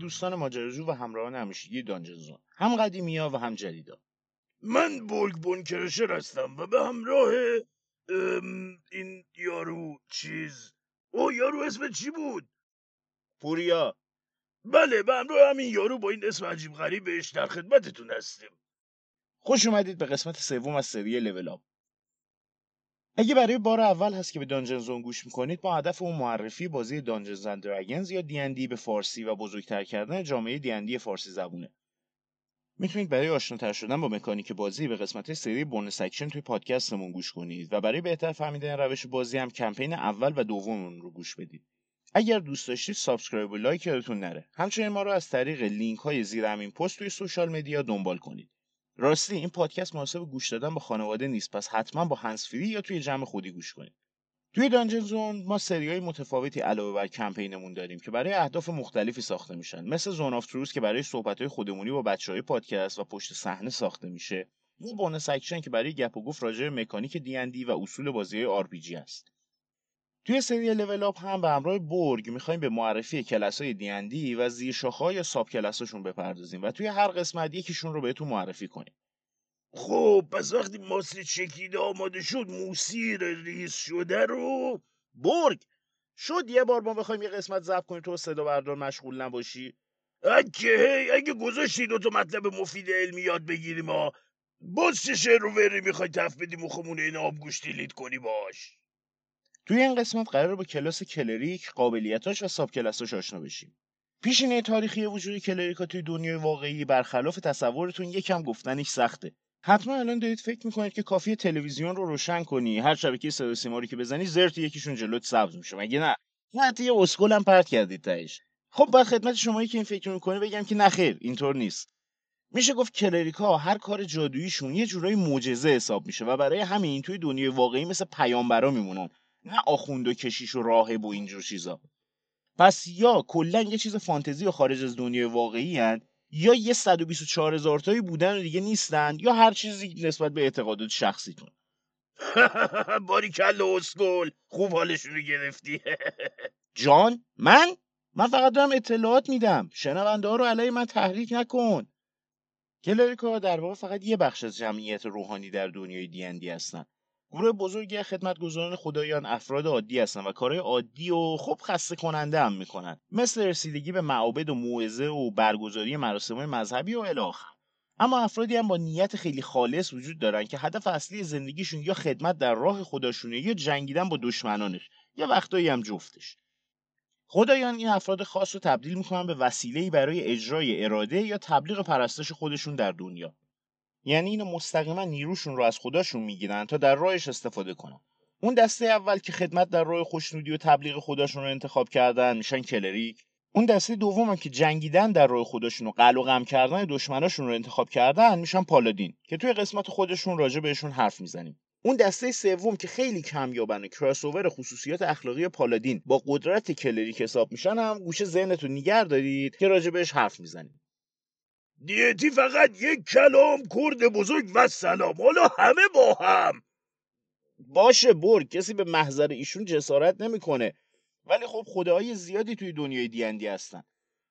دوستان ماجراجو و همراهان همیشگی دانجنزون هم قدیمیا و هم جدیدا. من بولگ بونکرشر هستم و به همراه این یارو چیز. او یارو اسم چی بود؟ پوریا. بله به همراه همین یارو با این اسم عجیب غریبش در خدمتتون هستیم. خوش اومدید به قسمت سوم از سری لول اپ اگه برای بار اول هست که به دانجن زون گوش می‌کنید با هدف اون معرفی بازی دانجنز اند دراگنز یا D&D به فارسی و بزرگتر کردن جامعه D&D فارسی زبونه. می‌تونید برای آشناتر شدن با مکانیک بازی به قسمت سری bonus section توی پادکستمون گوش کنید و برای بهتر فهمیدن روش بازی هم کمپین اول و دوم رو گوش بدید. اگر دوست داشتید subscribe و لایک یادتون نره. همچنین ما رو از طریق لینک های زیر همین پست توی social media دنبال کنید. راستی این پادکست مناسب گوش دادن با خانواده نیست. پس حتما با هندزفری یا توی جمع خودی گوش کنید. توی Dungeon Zone ما سری های متفاوتی علاوه بر کمپینمون داریم که برای اهداف مختلفی ساخته میشن. مثل Zone of Truth که برای صحبت های خودمونی با بچه های پادکست و پشت صحنه ساخته میشه. و Bonus Action که برای گپ و گفت راجع مکانیک D&D و اصول بازی های RPG است توی سری Level Up هم به همراه برگ می‌خوایم به معرفی کلاس های D&D و زیرشاخه یا subclass اشون بپردازیم و توی هر قسمت یکیشون رو بهتون معرفی کنیم. خب پس وقتی ماست چکیده آماده شد موسیر ریز شده رو برگ. شد یه بار ما بخوایم یه قسمت ضبط کنیم تو صدا بردار مشغول نباشی. اگه اگه گذاشتی دو مطلب مفید علمی یاد بگیریم ما باز چه شعر رو وری می‌خوای تف بدیم و خمونه این آبگوشتی لید کنی باش. توی این قسمت قرار با کلاس کلریک قابلیتاش و ساب کلاساش آشنا بشیم. پیشینه تاریخی وجود کلریکا توی دنیای واقعی برخلاف تصورتون یکم گفتنش سخته. حتما الان دارید فکر می‌کنید که کافی تلویزیون رو روشن کنی هر شبکه صدا سیما که بزنی زرت یکیشون جلوت سبز میشه. مگه نه؟ حتی یه اسکل هم پرت کردید تهش. خب با خدمت شمایی که این فکر می‌کنه بگم که نخیر اینطور نیست. میشه گفت کلریکا هر کار جادوییشون یه جورایی معجزه حساب میشه و برای همین توی دنیای واقعی مثل پیامبرا میمونن. نه آخوند و کشیش و راهب و اینجور چیزا. پس یا کلا یه چیز فانتزی و خارج از دنیای واقعی هن یا یه 124 هزار تایی بودن و دیگه نیستن یا هر چیزی نسبت به اعتقادات شخصیتون باری کل اسکول خوب حالشون رو گرفتی. جان من؟ من فقط دارم اطلاعات میدم. شنونده ها رو علیه من تحریک نکن. کلریکا در واقع فقط یه بخش از جمعیت روحانی در دنیای دیندی هستن. گروه بزرگی خدمتگزاران خدایان افراد عادی هستن و کارهای عادی و خب خسته کننده هم می‌کنن. مثل رسیدگی به معابد و موعظه و برگزاری مراسم مذهبی و الاخر اما افرادی هم با نیت خیلی خالص وجود دارن که هدف اصلی زندگیشون یا خدمت در راه خداشونه یا جنگیدن با دشمنانش یا وقتایی هم جفتش. خدایان این افراد خاص رو تبدیل می‌کنن به وسیله‌ای برای اجرای اراده یا تبلیغ پرستش خودشون در دنیا. یعنی اینو مستقیما نیروشون رو از خداشون می‌گیرن تا در راهش استفاده کنن. اون دسته اول که خدمت در راه خوشنودی و تبلیغ خداشون رو انتخاب کردن میشن کلریک. اون دسته دوم هم که جنگیدن در راه خودشون و قل و غم کردن دشمناشون رو انتخاب کردن میشن پالادین که توی قسمت خودشون راجع بهشون حرف می‌زنیم. اون دسته سوم که خیلی کمیابن کراسوور خصوصیات اخلاقی پالادین با قدرت کلریک حساب میشن هم گوشه ذهنتون نگر دارید که راجع بهش حرف می‌زنیم. دیتی فقط یک کلام کرد بزرگ و سلام. حالا همه با هم. باشه برگ کسی به محضر ایشون جسارت نمی‌کنه. ولی خب خداهای زیادی توی دنیای دیندی هستن.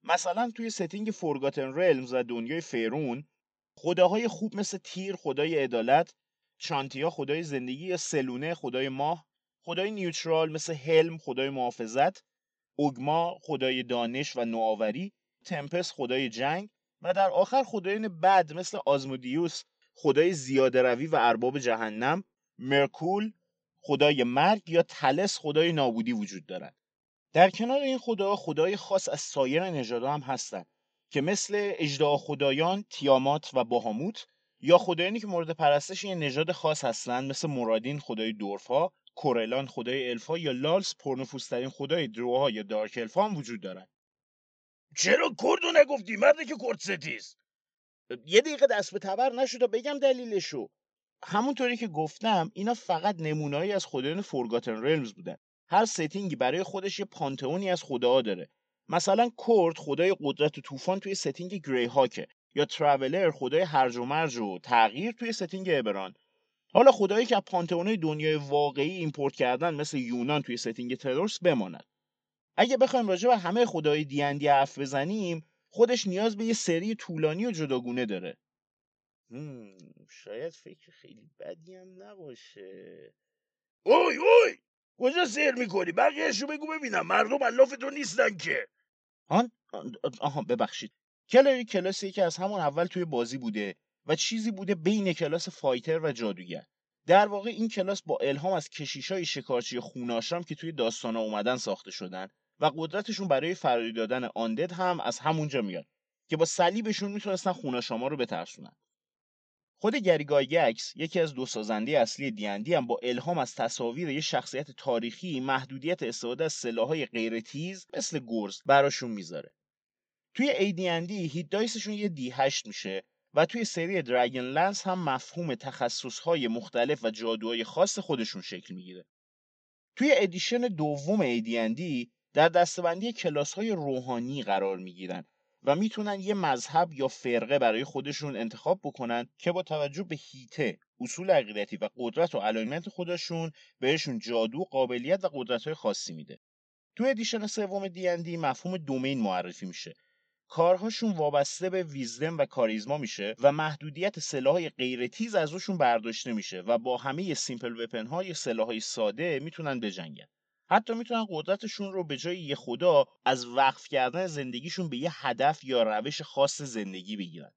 مثلا توی setting Forgotten Realms و دنیای فیرون خداهای خوب مثل تیر خدای عدالت چانتیا خدای زندگی یا سلونه خدای ماه خدای neutral مثل هلم خدای محافظت اوگما خدای دانش و نوآوری تمپس خدای جنگ و در آخر خدایان بد مثل آزمودیوس خدای زیاده روی و ارباب جهنم مرکول خدای مرگ یا تلس خدای نابودی وجود دارد. در کنار این خدا خدای خاص از سایر نژادها هم هستند که مثل اجدها خدایان تیامات و باهاموت یا خدایانی که مورد پرستش این نژاد خاص هستند مثل مرادین خدای دورفا کورلان خدای الفا یا لالس پرنفوذترین خدای دروها یا دارک الفا هم وجود دارند چرا کردو نگفتی؟ مرده که کرد ستیز. یه دقیقه دست به تبر نشد بگم دلیلشو. همونطوری که گفتم اینا فقط نمونهایی از خدایان Forgotten Realms بودن. هر setting ی برای خودش یه pantheon ی از خداها داره. مثلا کورد خدای قدرت و طوفان توی setting Greyhawk ئه یا تراولر خدای هرج و مرج و تغییر توی setting Eberron حالا خدایی که از pantheon ای دنیای واقعی import کردن مثل یونان توی setting Theros بماند. اگه بخوایم راجع به همه خدای دیندی حرف بزنیم خودش نیاز به یه سری طولانی و جداگونه داره. شاید فکر خیلی بدی هم نباشه. اوی اوی! کجا سیر می‌کنی؟ بقیهشو بگو ببینم. مردم الاف تو نیستن که. آن آها ببخشید. کلری کلاسی که از همون اول توی بازی بوده و چیزی بوده بین کلاس فایتر و جادوگر. در واقع این کلاس با الهام از کشیشای شکارچی خوناشام که توی داستانا اومدن ساخته شدن. و قدرتشون برای فراری دادن آندد هم از همونجا میاد که با صلیبشون می‌تونستن خوناشاما رو بترسونن خود Gary Gygax یکی از دو سازنده اصلی دیندی هم با الهام از تصاویر یه شخصیت تاریخی محدودیت استفاده از سلاحهای غیر تیز مثل گرز براشون می‌ذاره توی AD&D hit dice شون یه d8 میشه و توی سری Dragonlance هم مفهوم تخصصهای مختلف و جادوهای خاص خودشون شکل می‌گیره. توی edition دوم AD&D در دستبندی کلاس های روحانی قرار می‌گیرن و می‌تونن یه مذهب یا فرقه برای خودشون انتخاب بکنن که با توجه به حیطه اصول عقیدتی و قدرت و alignment خودشون بهشون جادو قابلیت و قدرت های خاصی میده. تو edition سوم D&D مفهوم domain معرفی میشه. کارهاشون وابسته به wisdom و charisma میشه و محدودیت سلاحهای غیر تیز از برداشته میشه و با همه simple weapon های سلاحهای ساده می‌تونن بجنگن. حتی می‌تونن قدرتشون رو به جای یه خدا از وقف کردن زندگیشون به یه هدف یا روش خاص زندگی بگیرن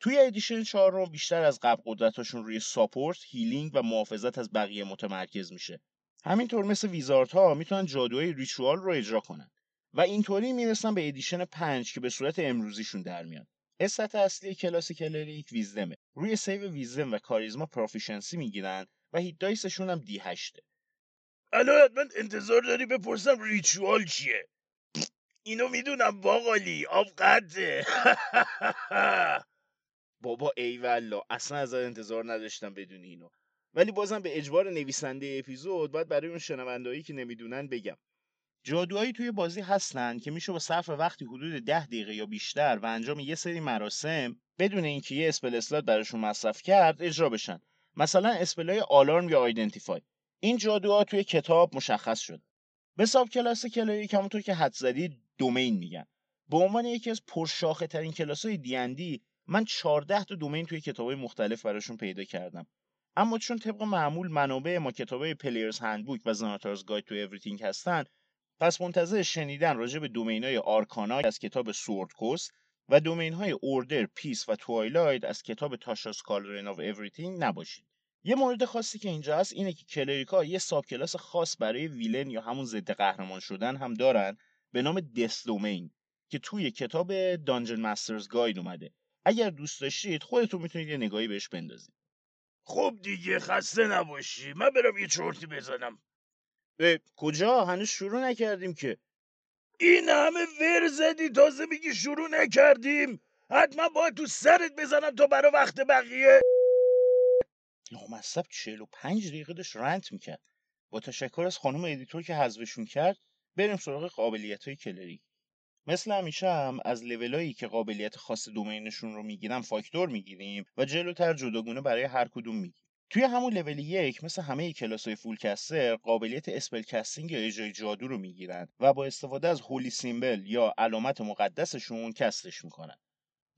توی edition 4 رو بیشتر از قبل قدرتشون روی support، healing و محافظت از بقیه متمرکز میشه. همینطور مثل wizard ها می‌تونن جادوهای ritual رو اجرا کنن. و اینطوری می‌رسن به edition 5 که به صورت امروزیشون در میاد stat اصلی کلاس cleric wisdom ئه روی save wisdom و charisma proficiency می‌گیرن و هیت دایسشون هم دی 8 الان من انتظار داری بپرسم ریچوال چیه؟ اینو می‌دونم باقالی آب قده. بابا ای والله اصلا از انتظار نداشتم بدون اینو. ولی بازم به اجبار نویسنده اپیزود باید برای اون شنوندهایی که نمی‌دونن بگم. جادوهایی توی بازی هستن که میشه با صرف وقتی حدود ده دقیقه یا بیشتر و انجام یه سری مراسم بدون اینکه یه اسپل اسلات براشون مصرف کرد اجرا بشن. مثلا spell ای Alarm یا Identify. این جادوها توی کتاب مشخص شد به subclass cleric همونطور که حدس زدید domain میگن. به عنوان یکی از پرشاخه ترین کلاس های دیندی من 14 تا domain توی کتاب مختلف براشون پیدا کردم. اما چون طبق معمول منابع ما کتابای Player's Handbook و Xanathar's Guide to Everything هستن پس منتظر شنیدن راجع به domain های Arcana از کتاب Sword Coast و domain های Order، Peace و Twilight از کتاب Tasha's Cauldron of Everything نباشید. یه مورد خاصی که اینجا هست اینه که کلریکا یه ساب کلاس خاص برای ویلن یا همون ضد قهرمان شدن هم دارن به نام دس دومین که توی کتاب دانجن مسترز گاید اومده. اگر دوست داشتید خودتون می‌تونید یه نگاهی بهش بندازید. خب دیگه خسته نباشی. من برم یه چرتی بزنم. کجا هنوز شروع نکردیم که این همه ور زدی تازه میگی شروع نکردیم حتما باید تو سرت بزنم تا برا وقت بقیه لامصب چهل و پنج دقیقه داشت rant می‌کرد. با تشکر از خانم editor که حذفشون کرد بریم سراغ قابلیت های cleric. مثل همیشه هم از لولایی که قابلیت خاص domain شون رو می‌گیرن فاکتور می‌گیریم و جلوتر جداگونه برای هر کدوم میگیم. توی همون لول یک مثل همه کلاس های full caster قابلیت spellcasting یا اجرای جادو رو می‌گیرن و با استفاده از holy symbol یا علامت مقدسشون cast ش می‌کنن.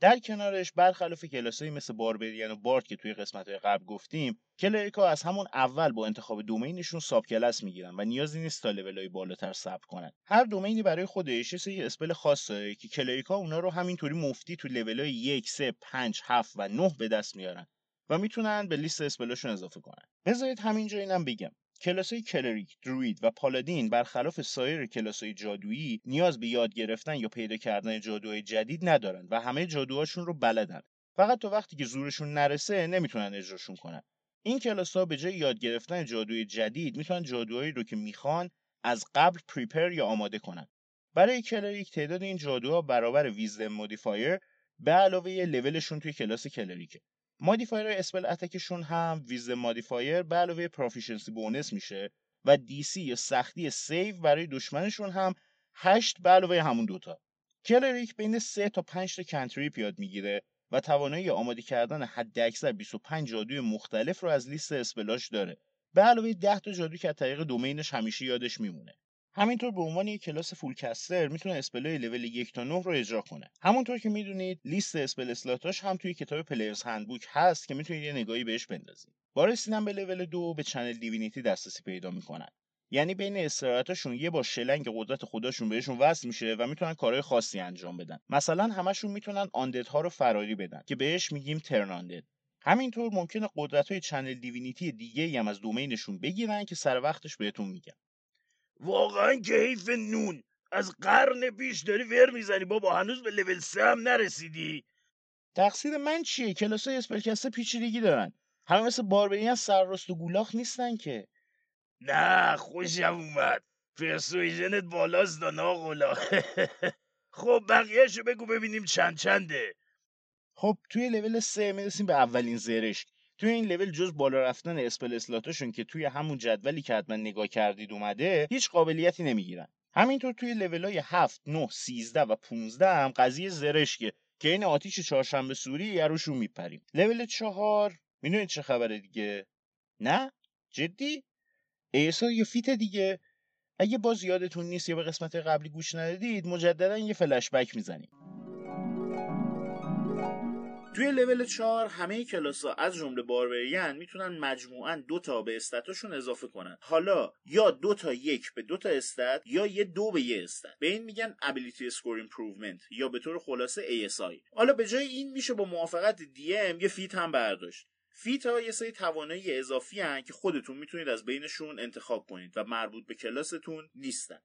در کنارش برخلاف کلاسایی مثل باربریان و بارد که توی قسمت قبل گفتیم کلریکا از همون اول با انتخاب دومینشون ساب کلاس می‌گیرن و نیازی نیست تا های بالاتر ثبت کنن. هر دومینی برای خودش یه اسپل خاص داره که کلریکا اونا رو همینطوری مفتی تو های 1 3 5 7 و 9 به دست میارن و می‌تونن به لیست اسپلاشون اضافه کنن. بذارید همینجا اینم بگم. کلاسای کلریک، دروید و پالادین برخلاف سایر کلاسای جادویی نیاز به یاد گرفتن یا پیدا کردن جادوهای جدید ندارن و همه جادوهاشون رو بلدن. فقط تا وقتی که زورشون نرسه نمی‌تونن اجراشون کنن. این کلاس ها به جای یاد گرفتن جادوی جدید می‌تونن جادوهایی رو که می‌خوان از قبل prepare یا آماده کنن. برای cleric تعداد این جادوها برابر wisdom modifier به علاوه لولشون توی کلاس cleric ئه. modifier spell attack شون هم wisdom modifier به علاوه proficiency bonus میشه و DC یا سختی save برای دشمنشون هم 8 به علاوه همون دوتا cleric بین 3 تا 5 تا cantrip یاد می‌گیره و توانایی آماده کردن حد اکثر 25 جادوی مختلف رو از لیست spell اش داره. به علاوه 10 تا جادو که از طریق domain ش همیشه یادش میمونه. همینطور به عنوان یک کلاس full caster می‌تونه spell ای level یک تا 9 رو اجرا کنه. همونطور که می‌دونید لیست spell slot اش هم توی کتاب Player's Handbook هست که می‌تونید یه نگاهی بهش بندازید. با رسیدن به لول دو به Channel Divinity دسترسی پیدا می‌کنن. یعنی بین استراحتاشون یه با شلنگ قدرت خودشون بهشون وصل میشه و می‌تونن کارهای خاصی انجام بدن. مثلا همشون می‌تونن آندد ها رو فراری بدن که بهش میگیم ترناندد. همینطور ممکنه قدرت های چنل دیوینیتی دیگه هم از دومینشون بگیرن که سر وقتش بهتون میگم. واقعا که حیف نون. از قرن پیش داری ور می‌زنی. بابا هنوز به لول سه هم نرسیدی. تقصیر من چیه؟ کلاس های اسپلکسته پیچیدگی دارن. همه مثل باربریان سرراست و گولاخ نیستن که. نه خوشم اومد. پرسویژنت بالاست دا ناغلا خب بقیهشو بگو ببینیم چند چنده. خب توی لول سه می‌رسیم به اولین زرشک. توی این لول جز بالا رفتن اسپل اسلاتاشون که توی همون جدولی که حتما نگاه کردید اومده هیچ قابلیتی نمی‌گیرن. همینطور توی لول های 7, 9, 13 و 15 هم قضیه زرشکه که این آتیش چهارشنبه سوری روشون میپریم. لول چهار می‌دونید چه خبره دیگه؟ نه؟ جدی؟ ASI یا یه feat دیگه. اگه باز یادتون نیست یا به قسمت قبلی گوش ندادید مجددا یه فلش بک می‌زنیم. توی لول 4 همه کلاس ها از جمله barbarian می‌تونن مجموعا دو تا به stat شون اضافه کنن. حالا یا دو تا یک به دو تا stat یا یه دو به یه stat به این میگن Ability Score Improvement یا به طور خلاصه ASI حالا به جای این میشه با موافقت DM یه feat هم برداشت. feat ها یه سری توانایی اضافی هن که خودتون می‌تونید از بینشون انتخاب کنید و مربوط به کلاستون نیستن.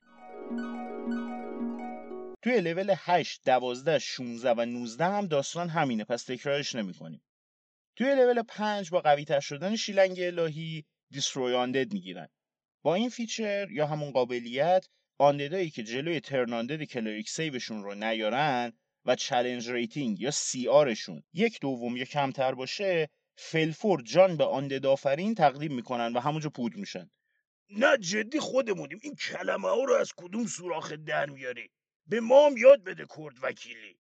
توی لول 8, 12, 16 و 19 هم داستان همینه پس تکرارش نمی‌کنیم. توی لول 5 با قوی تر شدن شیلنگ الهی Destroy Undead می‌گیرن. با این feature یا همون قابلیت undead ایی که جلوی Turn Undead cleric save شون رو نیارن و challenge rating یا CR شون یک دوم یا کمتر باشه فی‌الفور جان به undead آفرین تقدیم می‌کنن و همونجا پودر میشن نه جدی خودمونیم این کلمه ها رو از کدوم سوراخ در میاری به ما هم یاد بده کرد وکیلی.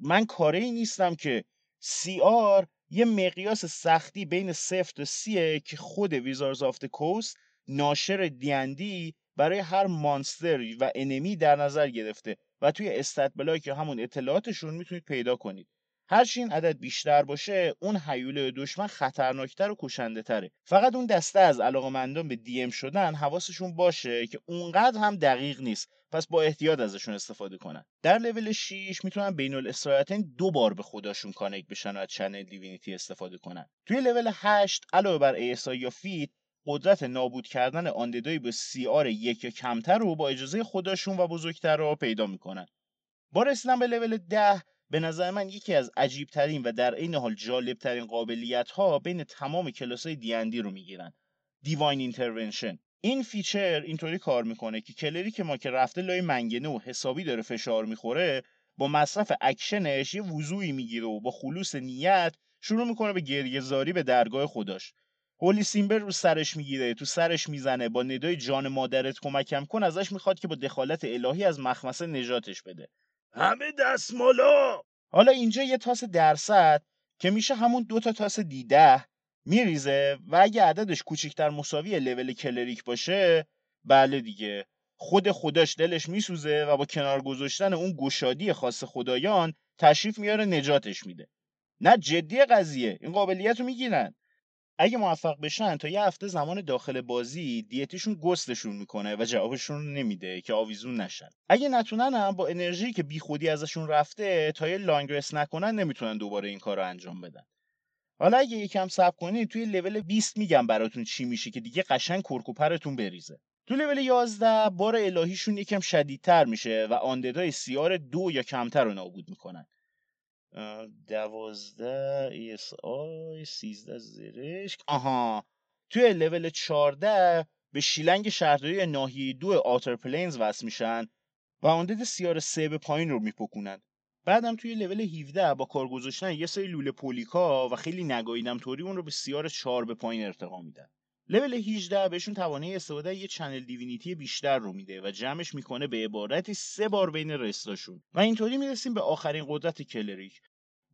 من کاری ای نیستم که. CR یه مقیاس سختی بین صفر تا سیه که خود Wizards of the Coast ناشر D&D برای هر monster و enemy در نظر گرفته و توی block که همون اطلاعاتشون می‌تونید پیدا کنید. هرچی این عدد بیشتر باشه اون هیولا دشمن خطرناکتر و کشنده تره. فقط اون دسته از علاقمندان به DM شدن حواسشون باشه که اونقدر هم دقیق نیست. پس با احتیاط ازشون استفاده کنن. در لول 6 می‌تونن بین الاستراحتین دو بار به خودشون connect بشن و از Channel Divinity استفاده کنن. توی لول 8 علاوه بر ASI یا feat قدرت نابود کردن undead ایی به CR یک یا کمتر رو با اجازه خودشون و بزرگتر رو پیدا می‌کنن. با رسیدن به لول 10 به نظر من یکی از عجیب ترین و در عین حال جالب ترین قابلیت ها بین تمام کلاس های دیندی رو می‌گیرن. Divine Intervention این feature اینطوری کار می‌کنه که cleric ما که رفته لای منگنه و حسابی داره فشار می‌خوره با مصرف اکشنش یه وضویی می‌گیره و با خلوص نیت شروع می‌کنه به گریه‌زاری به درگاه خودش. holy symbol رو سرش می‌گیره تو سرش می‌زنه با ندای جان مادرت کمکم کن ازش می‌خواد که با دخالت الهی از مخمصه نجاتش بده. همه دستمالا. حالا اینجا یه تاس درصد که میشه همون دو تا تاس دیده میریزه و اگه عددش کوچکتر مساوی لول کلریک باشه بله دیگه. خود خودش دلش میسوزه و با کنار گذاشتن اون گشادی خاص خدایان تشریف میاره نجاتش میده. نه جدی قضیه این قابلیت رو می‌گیرن. اگه موفق بشن تا یه هفته زمان داخل بازی دیتیشون گستشون می‌کنه و جوابشون نمیده که آویزون نشن. اگه نتونن هم با انرژی که بیخودی ازشون رفته تا یه لانگرس نکنن نمی‌تونن دوباره این کار رو انجام بدن. حالا اگه یکم صبر کنید توی لول 20 میگم براتون چی میشه که دیگه قشنگ کرک و پرتون بریزه. تو لول 11 بار الهیشون یکم شدیدتر میشه و undead ای CR دو یا کمتر رو نابود می‌کنن. دوازده ASI سیزده زرشک. آها. توی لول 14 به شیلنگ شهرداری ناحیه the Outer Planes وصل میشن و undead CR سه به پایین رو میپکونن. بعدم توی لول 17 با کار گذاشتن یه سری لوله پولیکا و خیلی نگاهیدم طوری اون رو به CR 4 به پایین ارتقا میدن. لول 18 بهشون توانایی استفاده یه Channel Divinity بیشتر رو میده و جمعش می‌کنه به عبارتی سه بار بین rest اشون. و اینطوری می‌رسیم به آخرین قدرت cleric.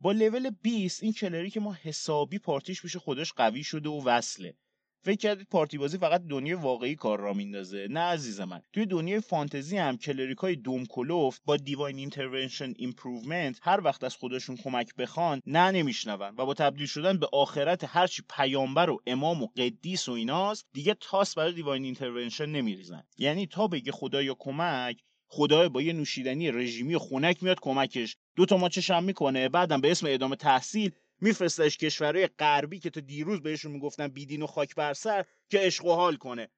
با level 20 این cleric ما حسابی پارتیش میشه خودش قوی شده و وصله. فکر کردید پارتی بازی فقط دنیای واقعی کار را میندازه؟ نه عزیز من. توی دنیای فانتزی هم cleric های دم کلفت با Divine Intervention Improvement هر وقت از خودشون کمک بخوان نه نمیشنون و با تبدیل شدن به آخرت هرچی پیامبر و امام و قدیس و ایناست دیگه تاس برای Divine Intervention نمیریزن. یعنی تا بگه خدایا کمک خدای با یه نوشیدنی رژیمی و خونک میاد کمکش. دو تا ماچش هم می‌کنه بعدم به اسم ادامه تحصیل میفرستش کشورهای غربی که تا دیروز بهشون می‌گفتن بیدین و خاک بر سر که عشق و حال کنه.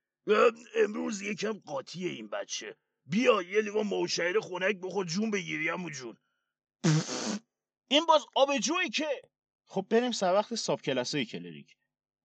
امروز یکم قاطیه این بچه. بیا یه لیوان موشعر خونک بخور جون بگیری همون جون. این باز آبجوی که. خب بریم سر وقت ساب کلاسای کلریک.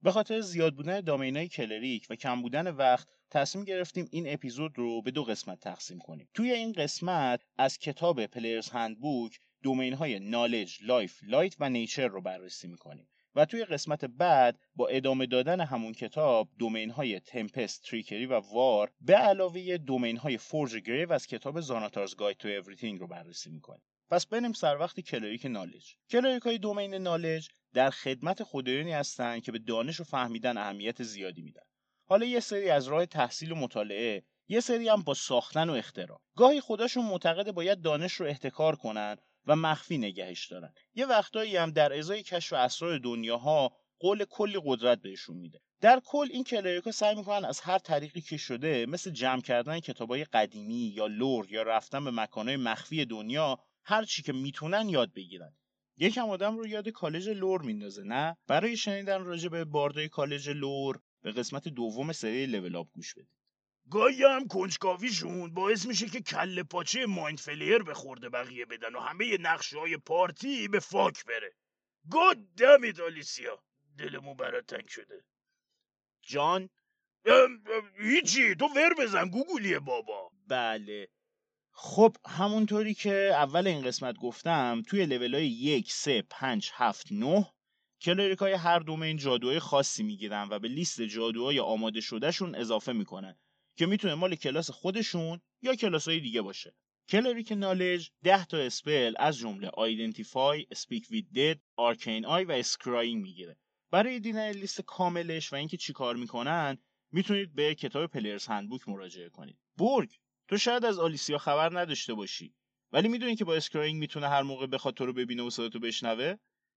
به خاطر زیاد بودن domain ای cleric و کم بودن وقت تصمیم گرفتیم این اپیزود رو به دو قسمت تقسیم کنیم. توی این قسمت از کتاب Player's Handbook domain های Knowledge، Life، Light و Nature رو بررسی می‌کنیم. و توی قسمت بعد با ادامه دادن همون کتاب domain های Tempest، Trickery و War به علاوه domain های Forge، Grave از کتاب Xanathar's Guide to Everything رو بررسی می‌کنیم. پس بریم سر وقت cleric Knowledge cleric های domain Knowledge در خدمت خدایانی هستند که به دانش و فهمیدن اهمیت زیادی میدن. حالا یه سری از راه تحصیل و مطالعه یه سری هم با ساختن و اختراع. گاهی خودشون معتقد باید دانش رو احتکار کنن و مخفی نگهش دارن. یه وقتایی هم در ازای کشف اسرار دنیاها قول کلی قدرت بهشون میده. در کل این کلریکا سعی می‌کنن از هر طریقی که شده مثل جمع کردن کتابای قدیمی یا لور یا رفتن به مکانهای مخفی دنیا هر چی که می‌تونن یاد بگیرن. یکم آدم رو یاد کالج Lore میندازه نه؟ برای شنیدن راجع به bard ای کالج Lore به قسمت دوم سری Level Up گوش بدید. گاهی هم کنجکاویشون باعث میشه که کله پاچه mind flayer به خورد بقیه بدن و همه نقشه های party به fuck بره. God damn it آلیسیا. دلمون برات تنگ شده. جان؟ هیچی. تو ور بزن گوگولیه بابا. بله. خب همونطوری که اول این قسمت گفتم توی لول های یک، سه، پنج، هفت، نه cleric های هر domain جادوهای خاصی می‌گیرن و به لیست جادوهای آماده شده‌شون اضافه می‌کنن. که می‌تونه مال کلاس خودشون یا کلاس های دیگه باشه. cleric Knowledge 10 تا spell از جمله Identify، Speak with Dead، Arcane Eye و Scrying می‌گیره. برای دیدن لیست کاملش و اینکه چیکار می‌کنن می‌تونید به کتاب Player's Handbook مراجعه کنید. برگ تو شاید از آلیسیا خبر نداشته باشی ولی می‌دونی که با Scrying می‌تونه هر موقع بخواد تو رو ببینه و صداتو بشنوه؟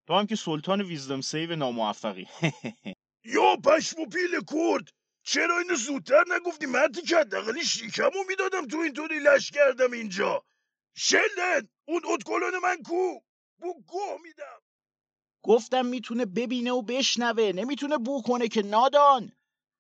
تو هم که سلطان wisdom save ناموفقی. یا و پیل کرد! چرا اینو زودتر نگفتی؟ مرتیکه حداقل شیکمو می‌دادم تو اینطوری لش کردم اینجا. شلدن اون ادکلن من کو؟ بو گو میدم. گفتم می‌تونه ببینه و بشنوه نمی‌تونه بو کنه که نادان.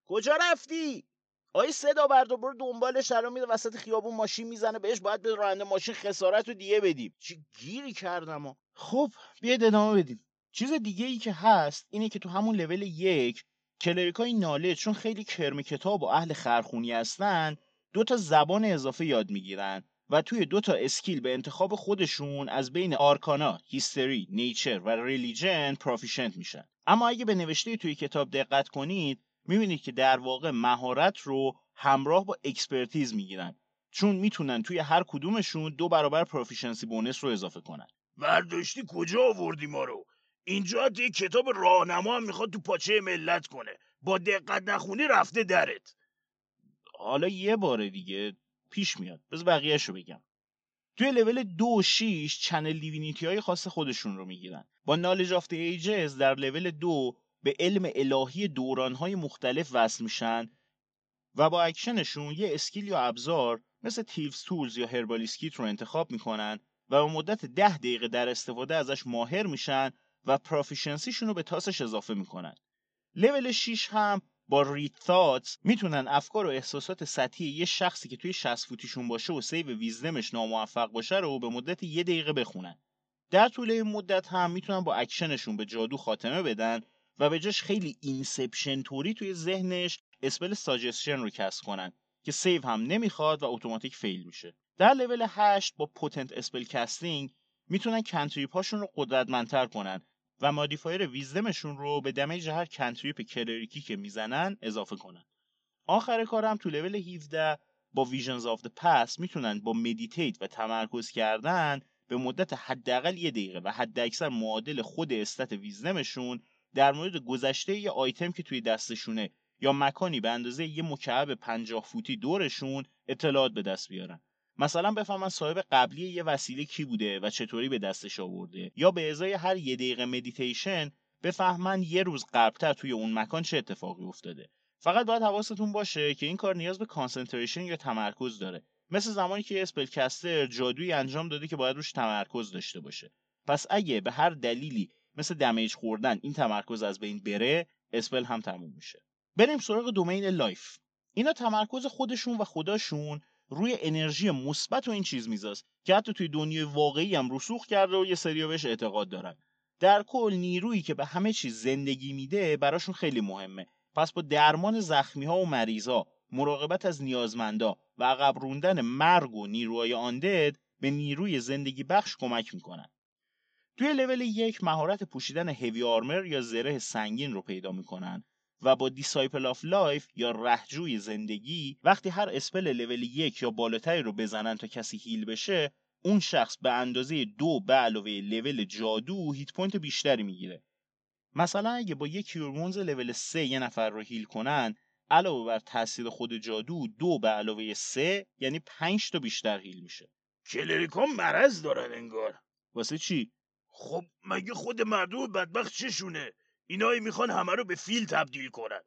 کجا رفتی؟ آی صدا برد و برو دنبالش الان میره وسط خیابون ماشین می‌زنه بهش باید به راننده ماشین خسارت رو دیگه بدیم. چی گیری کردم و؟ خب بیاید ادامه بدیم. چیز دیگه ای که هست اینه که تو همون level یک cleric ای Knowledge چون خیلی کرم کتاب و اهل خرخونی هستن دو تا زبان اضافه یاد می‌گیرن و توی دو تا skill به انتخاب خودشون از بین Arcana، History، Nature و Religion proficient میشن. اما اگه به نوشته توی کتاب دقت کنید می‌بینید که در واقع مهارت رو همراه با expertise می‌گیرن چون می‌تونن توی هر کدومشون دو برابر proficiency bonus رو اضافه کنن. برداشتی کجا آوردی ما رو؟ اینجا یه کتاب راهنما هم می‌خواد تو پاچه ملت کنه. با دقت نخونی رفته درت. حالا یه بار دیگه پیش میاد. بز بقیه‌ش رو بگم. توی لول دو شیش Channel Divinity های خاص خودشون رو می‌گیرن. با Knowledge of the Ages در level دو به علم الهی دوران های مختلف وصل میشن و با اکشنشون یه skill یا ابزار مثل thieves' tools یا herbalism kit رو انتخاب می‌کنن و به مدت ده دقیقه در استفاده ازش ماهر میشن و proficiency شون رو به تاسش اضافه می‌کنن. لول 6 هم با read thoughts می‌تونن افکار و احساسات سطحی یه شخصی که توی 60 فوتیشون باشه و save wisdom ش ناموفق باشه رو به مدت یه دقیقه بخونن. در طول این مدت هم می‌تونن با اکشنشون به جادو خاتمه بدن و به جاش خیلی inception طوری توی ذهنش spell suggestion رو cast کنن که save هم نمی‌خواد و اتوماتیک fail میشه. در لول 8 با potent spellcasting می‌تونن cantrip هاشون رو قدرتمندتر کنن و modifier wisdom شون رو به damage هر cantrip cleric ی که می‌زنن اضافه کنن. آخر کارم تو لول 17 با visions of the past می‌تونن با meditate و تمرکز کردن به مدت حداقل یه دقیقه و حداکثر معادل خود stat wisdom شون در مورد گذشته یه آیتم که توی دستشونه یا مکانی به اندازه یه مکعب 50 فوتی دورشون اطلاعات به دست بیارن. مثلا بفهمن صاحب قبلی یه وسیله کی بوده و چطوری به دستش آورده. یا به ازای هر یه دقیقه مدیتیشن بفهمن یه روز قبلتر توی اون مکان چه اتفاقی افتاده. فقط باید حواستون باشه که این کار نیاز به concentration یا تمرکز داره. مثل زمانی که spellcaster جادویی انجام داده که باید روش تمرکز داشته باشه. پس اگه به هر دلیلی مثل damage خوردن این تمرکز از بین بره spell هم تموم میشه. بریم سراغ domain life اینا تمرکز خودشون و خداشون روی انرژی مثبت و این چیز میزاست که حتی توی دنیای واقعی هم رسوخ کرده و یه سری بهش اعتقاد دارن. در کل نیرویی که به همه چیز زندگی میده براشون خیلی مهمه. پس با درمان زخمی ها و مریض ها مراقبت از نیازمندا و عقب روندن مرگ و نیروهای undead به نیروی زندگی بخش کمک می‌کنن. توی لول یک مهارت پوشیدن heavy armor یا زره سنگین رو پیدا می‌کنن. و با disciple of life یا رهجوی زندگی وقتی هر spell level یک یا بالاتری رو بزنن تا کسی heal بشه اون شخص به اندازه دو به علاوه لول جادو hit point بیشتری می‌گیره. مثلا اگه با یک cure wounds level 3 یه نفر رو heal کنن علاوه بر تاثیر خود جادو دو به علاوه سه یعنی پنج تا بیشتر heal میشه. cleric ا مرض دارن انگار. واسه چی؟ خب مگه خود مردم بدبخت چشونه؟ اینایی می‌خوان همه رو به فیل تبدیل کنن.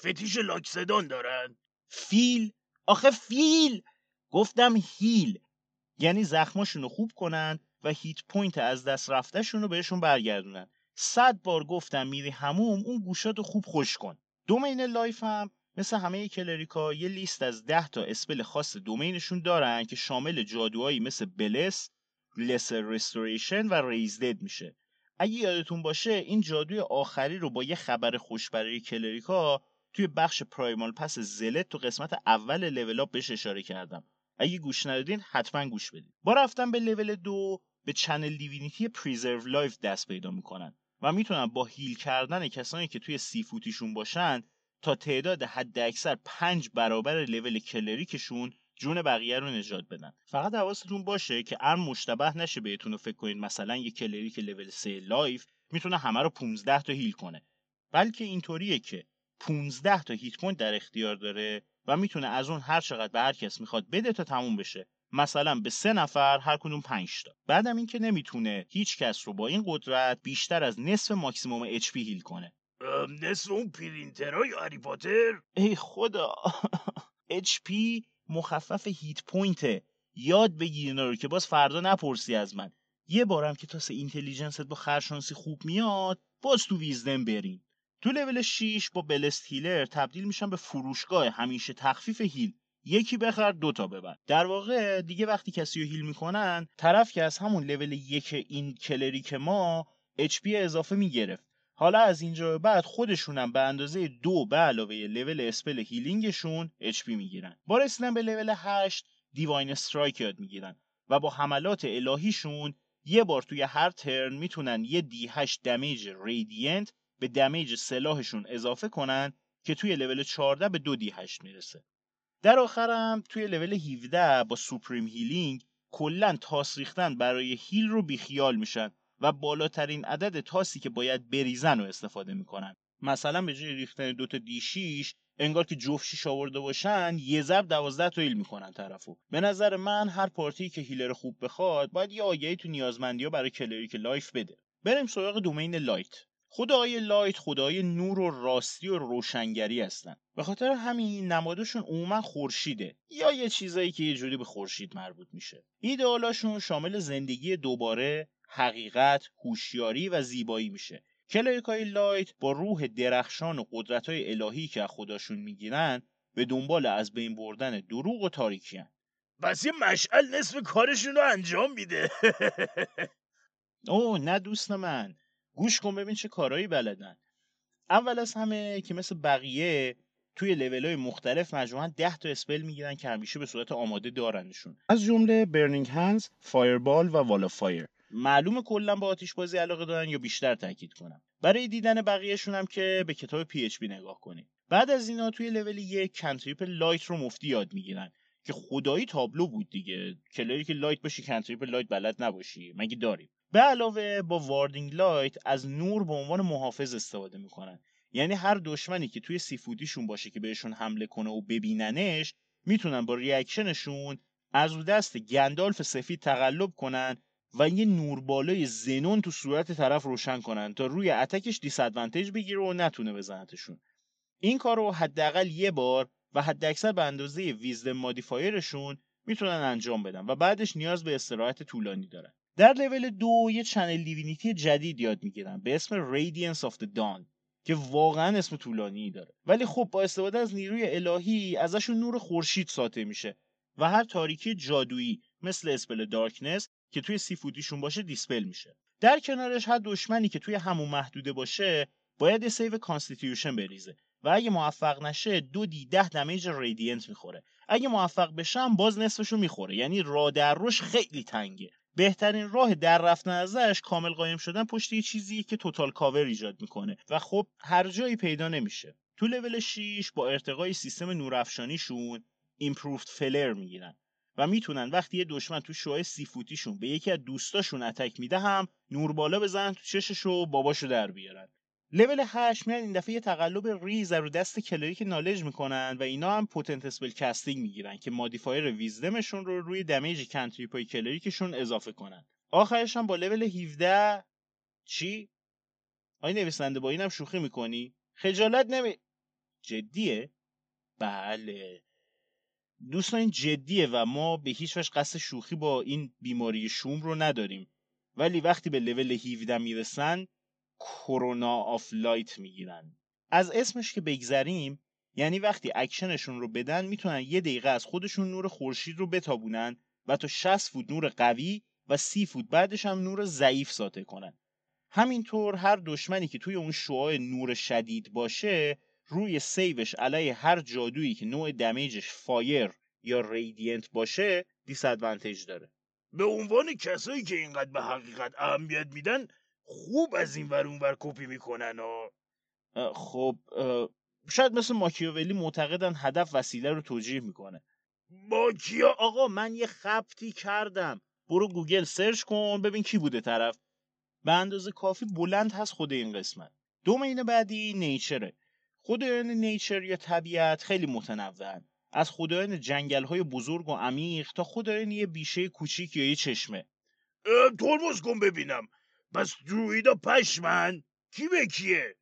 fetish loxodon دارن. فیل؟ آخه فیل! گفتم heal. یعنی زخماشون رو خوب کنن و hit point از دست رفتهشون رو بهشون برگردونن. صد بار گفتم میری حموم اون گوشاتو خوب خشک کن. domain life هم مثل همه cleric ا یه لیست از 10 تا spell خاص domain شون دارن که شامل جادوهایی مثل bless، lesser restoration و raise dead میشه. اگه یادتون باشه این جادوی آخری رو با یه خبر خوش برای cleric ا توی بخش primal path zealot تو قسمت اول level up بهش اشاره کردم. اگه گوش ندادین حتما گوش بدین. با رفتن به لول دو به channel divinity preserve life دست پیدا می‌کنن و می‌تونن با heal کردن کسانی که توی سی فوتیشون باشن تا تعداد حد اکثر پنج برابر level cleric شون جون بقیه رو نجات بدن. فقط حواستون باشه که امر مشتبه نشه بهتون فکر کنید. مثلا یه cleric level 3 life می‌تونه همه رو 15 تا heal کنه. بلکه اینطوریه که 15 تا hit point در اختیار داره و می‌تونه از اون هر چقدر به هر کس می‌خواد بده تا تموم بشه. مثلا به سه نفر هر کدوم 5 تا. بعدم اینکه نمی‌تونه هیچ کس رو با این قدرت بیشتر از نصف ماکسیموم HP heal کنه. نصف اون پرینترهای هری پاتر؟ ای خدا! HP مخفف هیت پوینته یاد بگیر اینا رو که باز فردا نپرسی از من. یه بارم که تاسه اینتلیجنست با خرشانسی خوب میاد باز تو ویزدم برین. تو لول 6 با بلست هیلر تبدیل میشن به فروشگاه همیشه تخفیف هیل. یکی بخر دوتا ببر. در واقع دیگه وقتی کسی رو هیل می‌کنن طرف که از همون لول یک این کلریک ما HP اضافه می‌گرفت. حالا از اینجا به بعد خودشونم به اندازه دو به علاوه level spell healing شون HP می‌گیرن. با رسیدن به لول 8 divine strike یاد می‌گیرن و با حملات الهیشون یه بار توی هر turn می‌تونن یه D 8 damage radiant به damage سلاحشون اضافه کنن که توی لول 14 به دو D 8 می‌رسه. در آخرم توی لول 17 با supreme healing کلا تاس ریختن برای heal رو بیخیال میشن. و بالاترین عدد تاسی که باید بریزن رو استفاده می‌کنن. مثلا به جای ریختن دوتا D 6 انگار که جفت شیش آورده باشن یه ضرب دوازده تا heal می‌کنن طرفو. به نظر من هر party که healer خوب بخواد باید یه آگهی تو نیازمندی ها برای cleric life بده. بریم سراغ domain light. خدای light خدای نور و راستی و روشنگری هستن. به خاطر همین نمادشون عموما خورشیده. یا یه چیزایی که یه جوری به خورشید مربوط میشه. ایدئالاشون شامل زندگی دوباره حقیقت، هوشیاری و زیبایی میشه. cleric ای light با روح درخشان و قدرت های الهی که از خداشون می‌گیرن به دنبال از بین بردن دروغ و تاریکی هن. پس یه مشعل نصف کارشون رو انجام میده. اوه نه دوست من. گوش کن ببین چه کارهایی بلدن. اول از همه که مثل بقیه توی لیول های مختلف مجموعا 10 تا spell می‌گیرن که همیشه به صورت آماده دارنشون. از جمله burning hands، fireball و wall of fire. معلوم کلا با آتیش بازی علاقه دارن یا بیشتر تاکید کنم. برای دیدن بقیهشون هم که به کتاب PHB نگاه کنید. بعد از اینا توی لول یک cantrip light رو مفتی یاد می‌گیرن که خدایی تابلو بود دیگه. cleric light باشی cantrip light بلد نباشی. مگه داریم؟ به علاوه با Warding Light از نور به عنوان محافظ استفاده می‌کنن. یعنی هر دشمنی که توی سی فوتیشون باشه که بهشون حمله کنه و ببیننش می‌تونن با reaction شون از دست گندالف سفید تقلب کنن و یه نوربالای زنون تو صورت طرف روشن کنن تا روی attack ش dis بگیره و نتونه بزنتشون. این کار رو حداقل یه بار و حداکثر به اندازه wisdom modifier شون می‌تونن انجام بدن و بعدش نیاز به استراحت طولانی دارن. در لول دو یه Channel Divinity جدید یاد می‌گیرن به اسم Radiance of the Dawn که واقعا اسم طولانی داره. ولی خب با استفاده از نیروی الهی ازشون نور خورشید ساطع میشه و هر تاریکی جادویی مثل spell Darkness که توی سی فوتیشون باشه dispel میشه. در کنارش هر دشمنی که توی همون محدوده باشه باید یه save constitution بریزه. و اگه موفق نشه دو d ده damage radiant می‌خوره. اگه موفق بشه هم باز نصفشو می‌خوره. یعنی راه در روش خیلی تنگه. بهترین راه در رفتن ازش کامل قایم شدن پشت یه چیزی که total cover ایجاد می‌کنه. و خب هر جایی پیدا نمیشه. تو لول 6 با ارتقای سیستم نورافشانیشون Improved Flare می‌گیرن. و می‌تونن وقتی یه دشمن تو شعاع سی فوتیشون به یکی از دوستاشون attack میده هم نور بالا بزنن تو چشش و باباشو در بیارن. لول 8 میان این دفعه یه تقلب ریز رو دست cleric knowledge می‌کنن و اینا هم Potent Spellcasting می‌گیرن که modifier wisdom شون رو روی damage cantrip ای cleric شون اضافه کنن. آخرش هم با لول 17 چی؟ آی نویسنده با اینم شوخی می‌کنی؟ خجالت نمی جدیه؟ بله. دوستان این جدیه و ما به هیچ وجه قصد شوخی با این بیماری شوم رو نداریم. ولی وقتی به لول 17 می‌رسن Corona of Light می‌گیرن. از اسمش که بگذریم یعنی وقتی اکشنشون رو بدن می‌تونن یه دقیقه از خودشون نور خورشید رو بتابونن و تا 60 فوت نور قوی و 30 فوت بعدش هم نور ضعیف ساطع کنن. همینطور هر دشمنی که توی اون شعاع نور شدید باشه روی save ش علیه هر جادویی که نوع damage ش fire یا radiant باشه dis داره. به عنوان کسایی که اینقدر به حقیقت اهمیت میدن خوب از این ور اون ور کپی می‌کنن و خب شاید مثل ماکیاولی معتقدن هدف وسیله رو توجیه می‌کنه. ماکیا آقا من یه خبطی کردم. برو گوگل سرچ کن ببین کی بوده طرف. به اندازه کافی بلند هست خود این قسمت. domain بعدی nature ه. خدایان nature یا طبیعت خیلی متنوعن. از خدایان جنگل های بزرگ و عمیق تا خدایان یه بیشه کوچیک یا یه چشمه. ترمز کن ببینم. پس درویدا پشمن؟ کی به کیه؟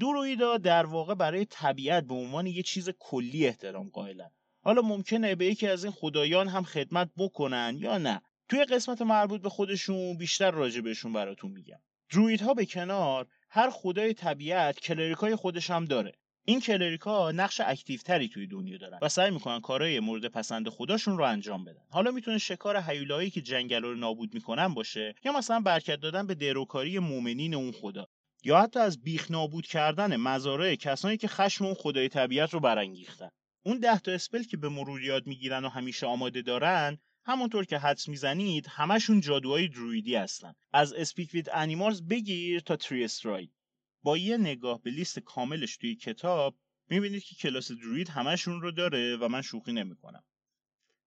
درویدا در واقع برای طبیعت به عنوان یه چیز کلی احترام قائلن. حالا ممکنه به یکی از این خدایان هم خدمت بکنن یا نه؟ توی قسمت مربوط به خودشون بیشتر راجع بهشون براتون میگم. درویدها به کنار هر خدای طبیعت کلریکای خودش هم داره. این cleric ا نقش active تری توی دنیا دارن و سعی می‌کنن کارهای مورد پسند خداشون رو انجام بدن. حالا می‌تونه شکار هیولایی که جنگل رو نابود می‌کنن باشه یا مثلا برکت دادن به دروکاری مؤمنین اون خدا یا حتی از بیخ نابود کردن مزارع کسانی که خشم اون خدای طبیعت رو برانگیختن. اون ده تا spell که به مرور یاد می‌گیرن و همیشه آماده دارن همونطور که حدس می‌زنید همشون جادوهای druid ی هستن. از Speak with Animals بگیر تا Tree Stride با یه نگاه به لیست کاملش توی کتاب می‌بینید که کلاس druid همشون رو داره و من شوخی نمی‌کنم.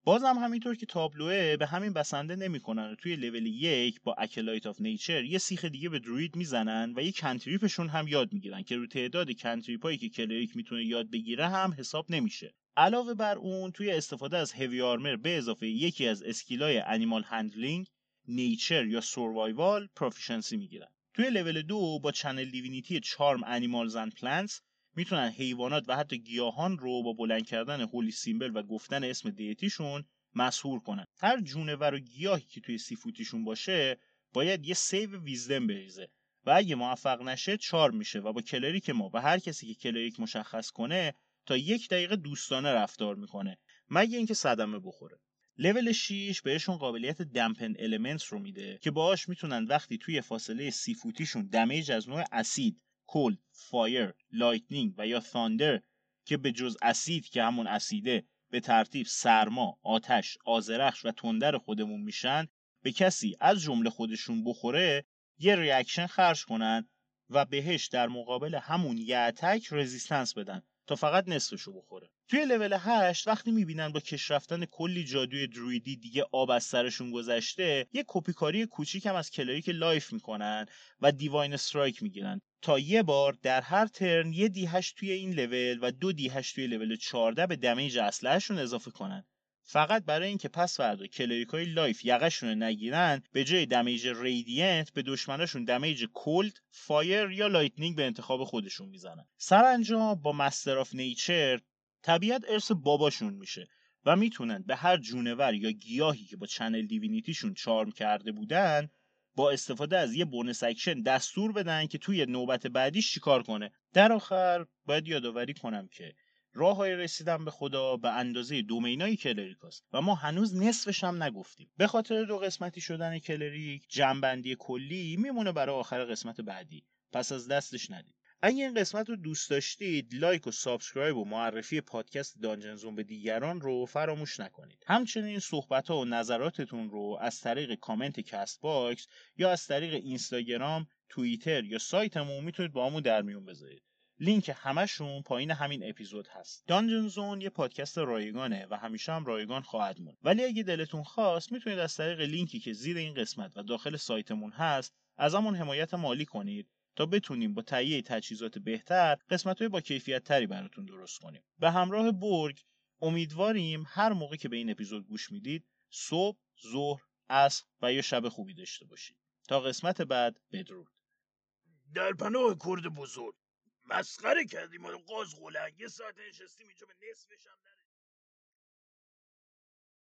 بازم همینطور که تابلوه به همین بسنده نمی‌کنن. و توی لول یک با Acolyte of Nature یه سیخ دیگه به druid می‌زنن و یه cantrip شون هم یاد می‌گیرن که رو تعداد cantrip ایی که cleric می‌تونه یاد بگیره هم حساب نمیشه. علاوه بر اون توی استفاده از heavy armor به اضافه یکی از skill ای Animal Handling Nature یا Survival proficiency می‌گیرن. توی لول دو با Channel Divinity Charm Animals and Plants می‌تونن حیوانات و حتی گیاهان رو با بلند کردن holy symbol و گفتن اسم deity شون مسحور کنن. هر جونور و گیاهی که توی سی فوتیشون باشه باید یه save wisdom بریزه. و اگه موفق نشه charm میشه و با cleric ما و هر کسی که cleric مشخص کنه تا یک دقیقه دوستانه رفتار می‌کنه مگه اینکه صدمه بخوره. لول 6 بهشون قابلیت Dampen Element رو میده که باهاش می‌تونن وقتی توی فاصله سی فوتیشون damage از نوع اسید، cold، fire، lightning و یا thunder که به جز اسید که همون اسیده به ترتیب سرما، آتش، آذرخش و تندر خودمون میشن به کسی از جمله خودشون بخوره یه reaction خرج کنن و بهش در مقابل همون یه attack resistance بدن. فقط نصفشو بخوره. توی لول 8 وقتی می‌بینن با کش رفتن کلی جادوی druid ی دیگه آب از سرشون گذشته یه کپیکاری کوچیک هم از cleric life می‌کنن و Divine Strike می‌گیرن. تا یه بار در هر turn یه d 8 توی این level و دو d 8 توی لول 14 به damage اسلحه‌شون اضافه کنن. فقط برای اینکه پس فردا cleric ای life یقه‌شون نگیرن به جای damage radiant به دشمناشون damage cold fire یا lightning به انتخاب خودشون می‌زنن. سرانجام با Master of Nature طبیعت ارث باباشون میشه و می‌تونن به هر جونور یا گیاهی که با Channel Divinity شون charm کرده بودن با استفاده از یه bonus action دستور بدن که توی نوبت بعدی چیکار کنه. در آخر باید یادآوری کنم که راه های رسیدن به خدا به اندازه domain ای cleric است و ما هنوز نصفش هم نگفتیم. به خاطر دو قسمتی شدن cleric جمع‌بندی کلی میمونه برای آخر قسمت بعدی. پس از دستش ندید. اگه این قسمت رو دوست داشتید لایک و subscribe و معرفی پادکست دانجنزون به دیگران رو فراموش نکنید. همچنین صحبت ها و نظراتتون رو از طریق کامنت Castbox یا از طریق اینستاگرام توییتر یا سایتمون می‌تونید باهامون در میون بذارید. لینک همشون پایین همین اپیزود هست. دانجن زون یه پادکست رایگانه و همیشه هم رایگان خواهد موند. ولی اگه دلتون خواست می‌تونید از طریق لینکی که زیر این قسمت و داخل سایتمون هست ازمون حمایت مالی کنید تا بتونیم با تهیه تجهیزات بهتر قسمت با کیفیت تری براتون درست کنیم. به همراه برگ امیدواریم هر موقع که به این اپیزود گوش می‌دید صبح ظهر عصر و یا شب خوبی داشته باشید. تا قسمت بعد بدرود. در پناه کرد بزرگ. مسخره کردیم. ما قاز یه ساعت نشستیم اینجا به نصفش هم